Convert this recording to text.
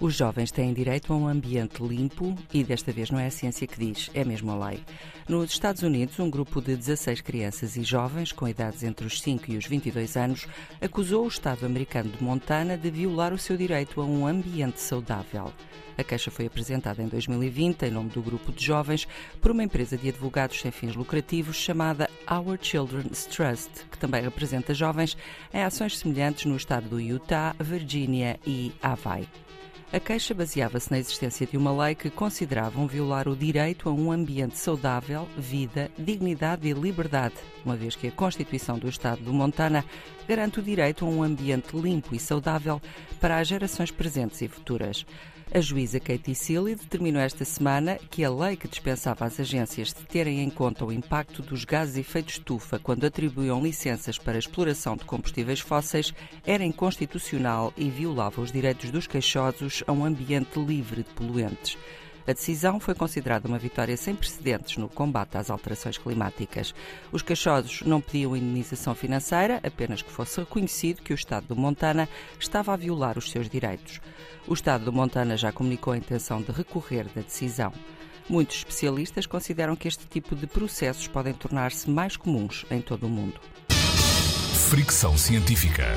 Os jovens têm direito a um ambiente limpo e desta vez não é a ciência que diz, é mesmo a lei. Nos Estados Unidos, um grupo de 16 crianças e jovens com idades entre os 5 e os 22 anos acusou o Estado americano de Montana de violar o seu direito a um ambiente saudável. A queixa foi apresentada em 2020 em nome do grupo de jovens por uma empresa de advogados sem fins lucrativos chamada Our Children's Trust, que também representa jovens em ações semelhantes no estado do Utah, Virgínia e Hawaii. A queixa baseava-se na existência de uma lei que consideravam violar o direito a um ambiente saudável, vida, dignidade e liberdade, uma vez que a Constituição do Estado do Montana garante o direito a um ambiente limpo e saudável para as gerações presentes e futuras. A juíza Katie Sealy determinou esta semana que a lei que dispensava as agências de terem em conta o impacto dos gases de efeito estufa quando atribuíam licenças para exploração de combustíveis fósseis era inconstitucional e violava os direitos dos queixosos a um ambiente livre de poluentes. A decisão foi considerada uma vitória sem precedentes no combate às alterações climáticas. Os queixosos não pediam indenização financeira, apenas que fosse reconhecido que o Estado do Montana estava a violar os seus direitos. O Estado do Montana já comunicou a intenção de recorrer da decisão. Muitos especialistas consideram que este tipo de processos podem tornar-se mais comuns em todo o mundo. Fricção científica.